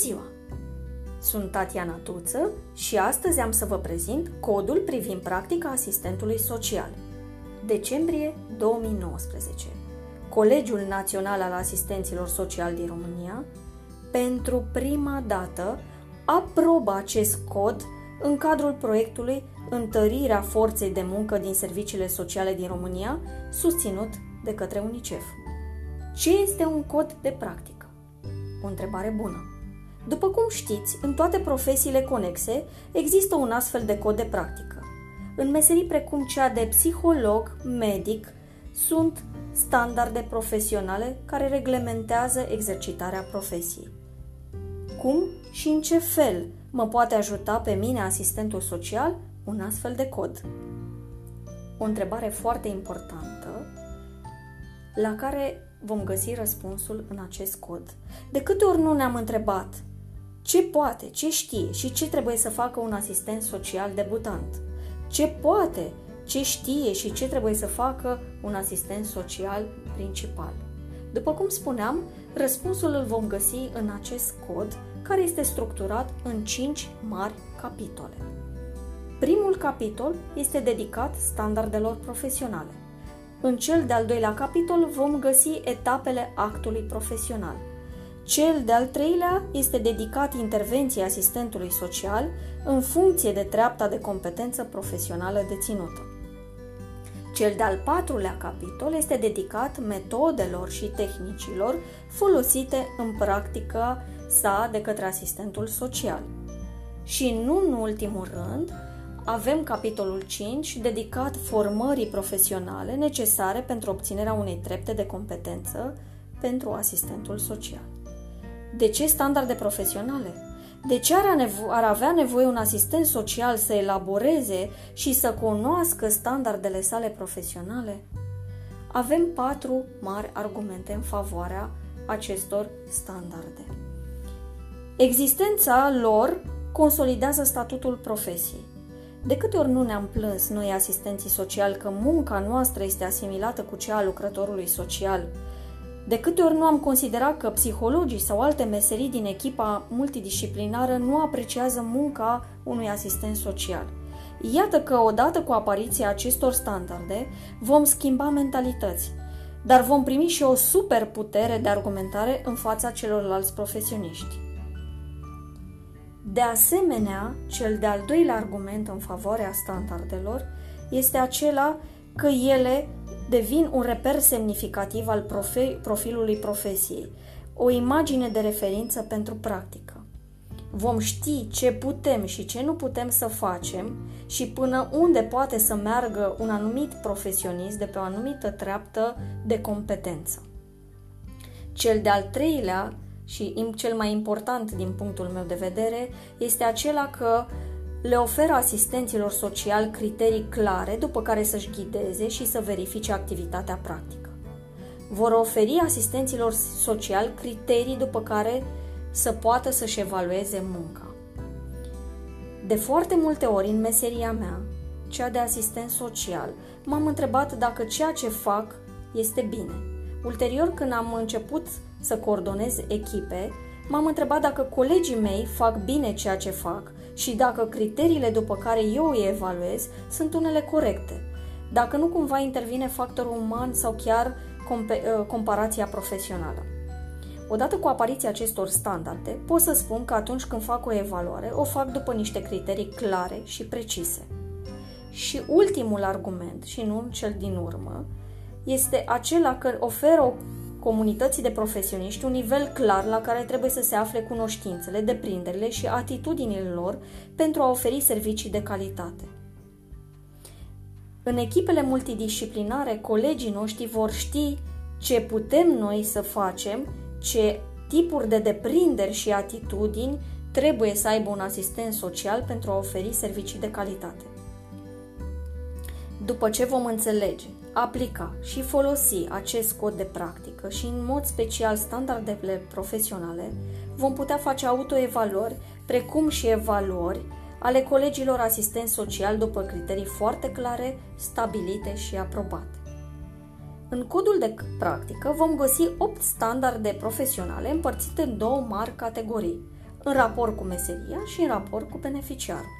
ziua! Sunt Tatiana Tuță și astăzi am să vă prezint codul privind practica asistentului social. Decembrie 2019. Colegiul Național al Asistenților Sociali din România pentru prima dată aprobă acest cod în cadrul proiectului Întărirea forței de muncă din serviciile sociale din România, susținut de către UNICEF. Ce este un cod de practică? O întrebare bună. După cum știți, în toate profesiile conexe există un astfel de cod de practică. În meserii precum cea de psiholog, medic, sunt standarde profesionale care reglementează exercitarea profesiei. Cum și în ce fel mă poate ajuta pe mine, asistentul social, un astfel de cod? O întrebare foarte importantă la care vom găsi răspunsul în acest cod. De câte ori nu ne-am întrebat ce poate, ce știe și ce trebuie să facă un asistent social debutant? Ce poate, ce știe și ce trebuie să facă un asistent social principal? După cum spuneam, răspunsul îl vom găsi în acest cod care este structurat în 5 mari capitole. Primul capitol este dedicat standardelor profesionale. În cel de-al doilea capitol vom găsi etapele actului profesional. Cel de-al treilea este dedicat intervenției asistentului social în funcție de treapta de competență profesională deținută. Cel de-al patrulea capitol este dedicat metodelor și tehnicilor folosite în practica sa de către asistentul social. Și nu în ultimul rând, avem capitolul 5 dedicat formării profesionale necesare pentru obținerea unei trepte de competență pentru asistentul social. De ce standarde profesionale? De ce ar, nevo- ar avea nevoie un asistent social să elaboreze și să cunoască standardele sale profesionale? Avem patru mari argumente în favoarea acestor standarde. Existența lor consolidează statutul profesiei. De câte ori nu ne-am plâns noi asistenții sociali că munca noastră este asimilată cu cea a lucrătorului social? De câte ori nu am considerat că psihologii sau alte meserii din echipa multidisciplinară nu apreciază munca unui asistent social? Iată că odată cu apariția acestor standarde vom schimba mentalități, dar vom primi și o super putere de argumentare în fața celorlalți profesioniști. De asemenea, cel de-al doilea argument în favoarea standardelor este acela că ele devin un reper semnificativ al profe- profilului profesiei, o imagine de referință pentru practică. Vom ști ce putem și ce nu putem să facem și până unde poate să meargă un anumit profesionist de pe o anumită treaptă de competență. Cel de-al treilea și cel mai important din punctul meu de vedere este acela că le oferă asistenților sociali criterii clare după care să-și ghideze și să verifice activitatea practică. Vor oferi asistenților sociali criterii după care să poată să-și evalueze munca. De foarte multe ori în meseria mea, cea de asistent social, m-am întrebat dacă ceea ce fac este bine. Ulterior, când am început să coordonez echipe, m-am întrebat dacă colegii mei fac bine ceea ce fac și dacă criteriile după care eu îi evaluez sunt unele corecte, dacă nu cumva intervine factorul uman sau chiar ă, comparația profesională. Odată cu apariția acestor standarde, pot să spun că atunci când fac o evaluare, o fac după niște criterii clare și precise. Și ultimul argument, și nu cel din urmă, este acela că oferă o comunității de profesioniști un nivel clar la care trebuie să se afle cunoștințele, deprinderile și atitudinile lor pentru a oferi servicii de calitate. În echipele multidisciplinare, colegii noștri vor ști ce putem noi să facem, ce tipuri de deprinderi și atitudini trebuie să aibă un asistent social pentru a oferi servicii de calitate. După ce vom înțelege aplica și folosi acest cod de practică și în mod special standardele profesionale, vom putea face autoevaluări, precum și evaluări ale colegilor asistenți social după criterii foarte clare, stabilite și aprobate. În codul de practică vom găsi 8 standarde profesionale împărțite în două mari categorii, în raport cu meseria și în raport cu beneficiarul.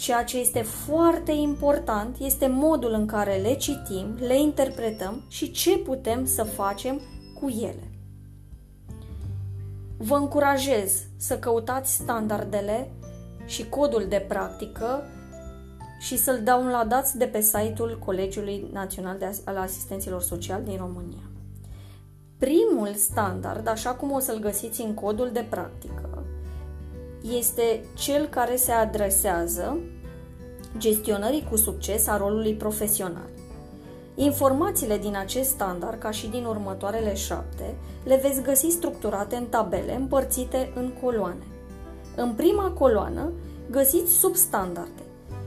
Ceea ce este foarte important este modul în care le citim, le interpretăm și ce putem să facem cu ele. Vă încurajez să căutați standardele și codul de practică și să-l downloadați de pe site-ul Colegiului Național de al Asistenților Sociali din România. Primul standard, așa cum o să-l găsiți în codul de practică, este cel care se adresează gestionării cu succes a rolului profesional. Informațiile din acest standard, ca și din următoarele șapte, le veți găsi structurate în tabele împărțite în coloane. În prima coloană găsiți substandarde.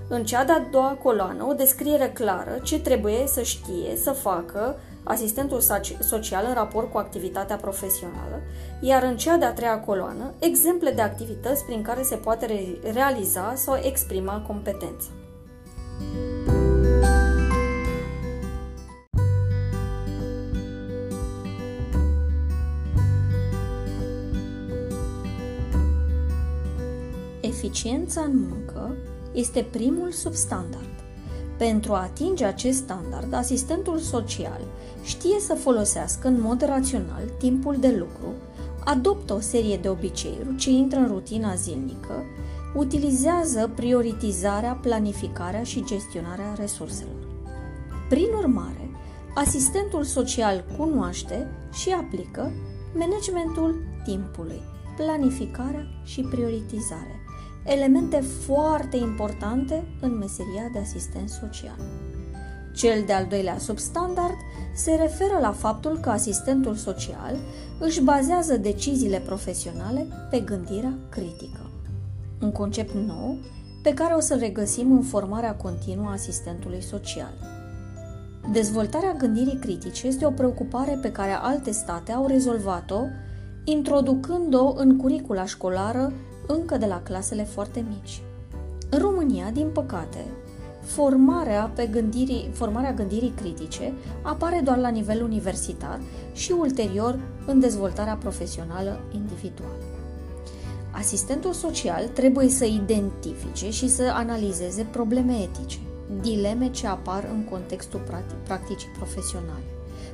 În cea de-a doua coloană o descriere clară ce trebuie să știe, să facă asistentul social în raport cu activitatea profesională, iar în cea de-a treia coloană, exemple de activități prin care se poate realiza sau exprima competența. Eficiența în muncă este primul substandard. Pentru a atinge acest standard, asistentul social știe să folosească în mod rațional timpul de lucru, adoptă o serie de obiceiuri ce intră în rutina zilnică, utilizează prioritizarea, planificarea și gestionarea resurselor. Prin urmare, asistentul social cunoaște și aplică managementul timpului, planificarea și prioritizarea, elemente foarte importante în meseria de asistent social. Cel de-al doilea substandard se referă la faptul că asistentul social își bazează deciziile profesionale pe gândirea critică. Un concept nou pe care o să-l regăsim în formarea continuă a asistentului social. Dezvoltarea gândirii critice este o preocupare pe care alte state au rezolvat-o, introducând-o în curicula școlară încă de la clasele foarte mici. În România, din păcate, formarea, pe gândirii, formarea gândirii critice apare doar la nivel universitar și ulterior în dezvoltarea profesională individuală. Asistentul social trebuie să identifice și să analizeze probleme etice, dileme ce apar în contextul practicii profesionale.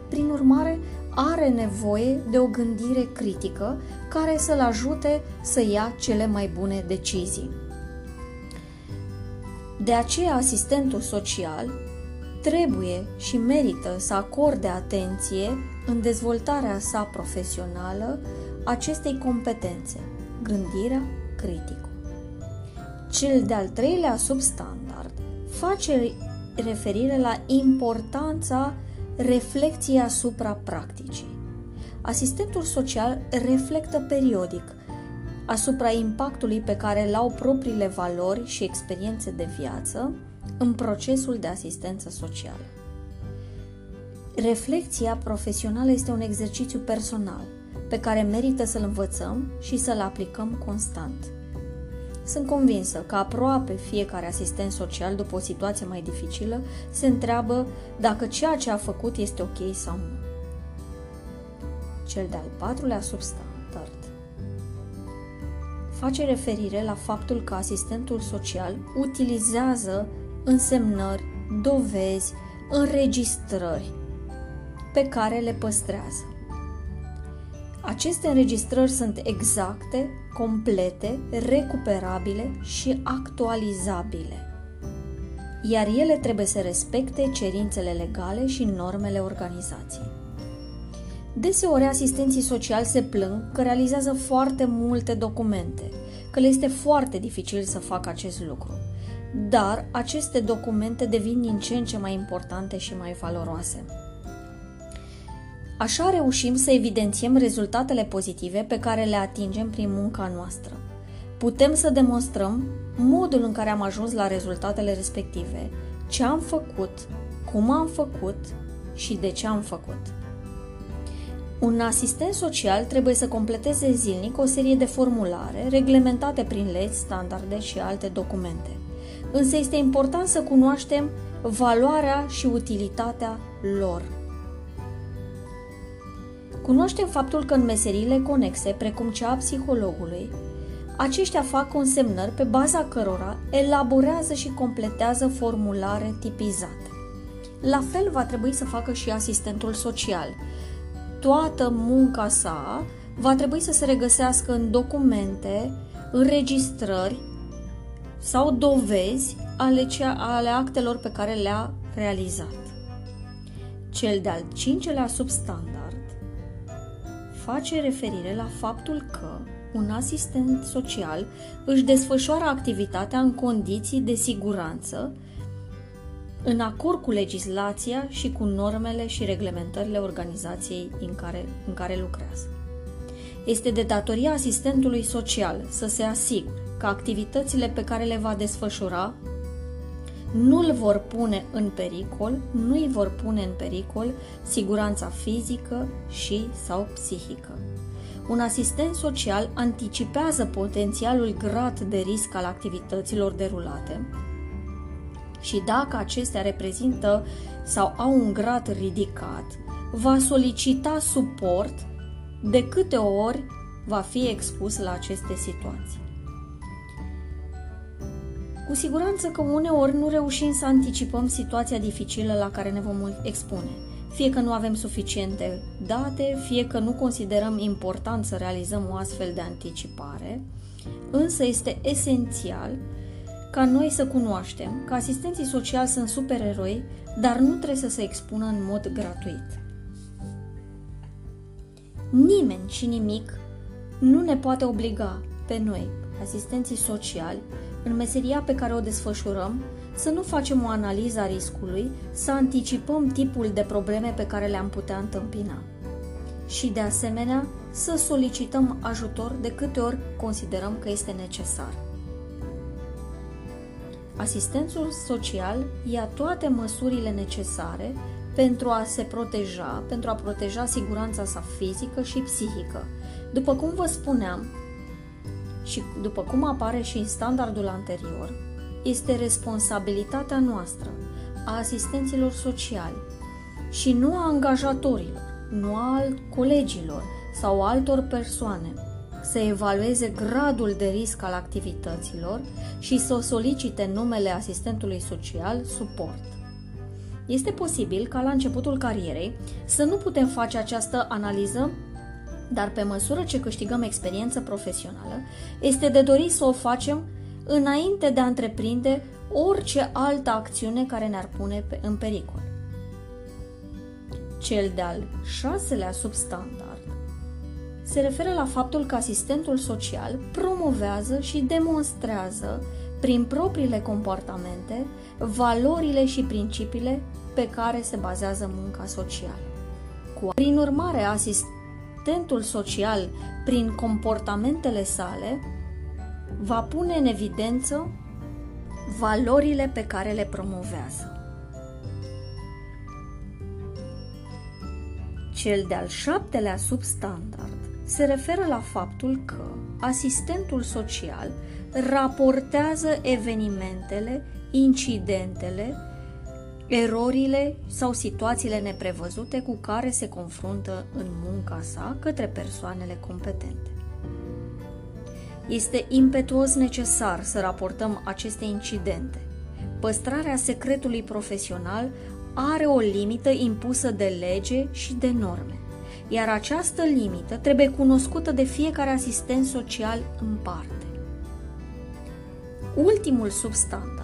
Prin urmare, are nevoie de o gândire critică care să-l ajute să ia cele mai bune decizii. De aceea, asistentul social trebuie și merită să acorde atenție în dezvoltarea sa profesională acestei competențe, gândirea critică. Cel de-al treilea substandard face referire la importanța reflecției asupra practicii. Asistentul social reflectă periodic asupra impactului pe care îl au propriile valori și experiențe de viață în procesul de asistență socială. Reflexia profesională este un exercițiu personal pe care merită să-l învățăm și să-l aplicăm constant. Sunt convinsă că aproape fiecare asistent social, după o situație mai dificilă, se întreabă dacă ceea ce a făcut este ok sau nu. Cel de-al patrulea substandard face referire la faptul că asistentul social utilizează însemnări, dovezi, înregistrări pe care le păstrează. Aceste înregistrări sunt exacte, complete, recuperabile și actualizabile, iar ele trebuie să respecte cerințele legale și normele organizației. Deseori asistenții sociali se plâng că realizează foarte multe documente, că le este foarte dificil să facă acest lucru. Dar aceste documente devin din ce în ce mai importante și mai valoroase. Așa reușim să evidențiem rezultatele pozitive pe care le atingem prin munca noastră. Putem să demonstrăm modul în care am ajuns la rezultatele respective, ce am făcut, cum am făcut și de ce am făcut. Un asistent social trebuie să completeze zilnic o serie de formulare reglementate prin legi, standarde și alte documente. Însă este important să cunoaștem valoarea și utilitatea lor. Cunoaștem faptul că în meseriile conexe, precum cea a psihologului, aceștia fac consemnări pe baza cărora elaborează și completează formulare tipizate. La fel va trebui să facă și asistentul social. Toată munca sa va trebui să se regăsească în documente, înregistrări sau dovezi ale, cea, ale actelor pe care le-a realizat. Cel de-al cincelea substandard face referire la faptul că un asistent social își desfășoară activitatea în condiții de siguranță, în acord cu legislația și cu normele și reglementările organizației în care, în care lucrează. Este de datoria asistentului social să se asigure că activitățile pe care le va desfășura nu îl vor pune în pericol, nu îi vor pune în pericol siguranța fizică și sau psihică. Un asistent social anticipează potențialul grad de risc al activităților derulate și dacă acestea reprezintă sau au un grad ridicat, va solicita suport de câte ori va fi expus la aceste situații. Cu siguranță că uneori nu reușim să anticipăm situația dificilă la care ne vom expune. Fie că nu avem suficiente date, fie că nu considerăm important să realizăm o astfel de anticipare, însă este esențial ca noi să cunoaștem că asistenții sociali sunt supereroi, dar nu trebuie să se expună în mod gratuit. Nimeni și nimic nu ne poate obliga pe noi, asistenții sociali, în meseria pe care o desfășurăm, să nu facem o analiză a riscului, să anticipăm tipul de probleme pe care le-am putea întâmpina. Și, de asemenea, să solicităm ajutor de câte ori considerăm că este necesar. Asistențul social ia toate măsurile necesare pentru a se proteja, pentru a proteja siguranța sa fizică și psihică. După cum vă spuneam, și după cum apare și în standardul anterior, este responsabilitatea noastră, a asistenților sociali și nu a angajatorilor, nu a colegilor sau altor persoane să evalueze gradul de risc al activităților și să solicite numele asistentului social suport. Este posibil ca la începutul carierei să nu putem face această analiză dar pe măsură ce câștigăm experiență profesională, este de dorit să o facem înainte de a întreprinde orice altă acțiune care ne-ar pune în pericol. Cel de-al șaselea substandard se referă la faptul că asistentul social promovează și demonstrează prin propriile comportamente valorile și principiile pe care se bazează munca socială. Cu prin urmare, asist asistentul social, prin comportamentele sale, va pune în evidență valorile pe care le promovează. Cel de-al șaptelea substandard se referă la faptul că asistentul social raportează evenimentele, incidentele erorile sau situațiile neprevăzute cu care se confruntă în munca sa către persoanele competente. Este impetuos necesar să raportăm aceste incidente. Păstrarea secretului profesional are o limită impusă de lege și de norme, iar această limită trebuie cunoscută de fiecare asistent social în parte. Ultimul substandard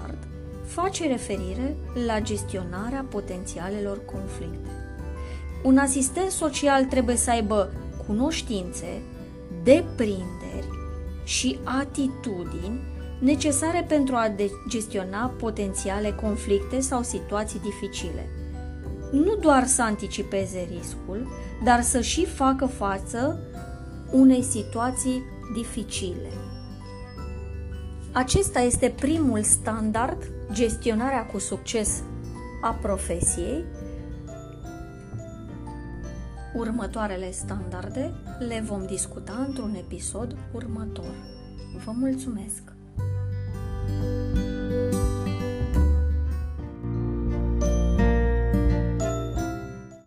face referire la gestionarea potențialelor conflicte. Un asistent social trebuie să aibă cunoștințe, deprinderi și atitudini necesare pentru a gestiona potențiale conflicte sau situații dificile. Nu doar să anticipeze riscul, dar să și facă față unei situații dificile. Acesta este primul standard gestionarea cu succes a profesiei, următoarele standarde le vom discuta într-un episod următor. Vă mulțumesc!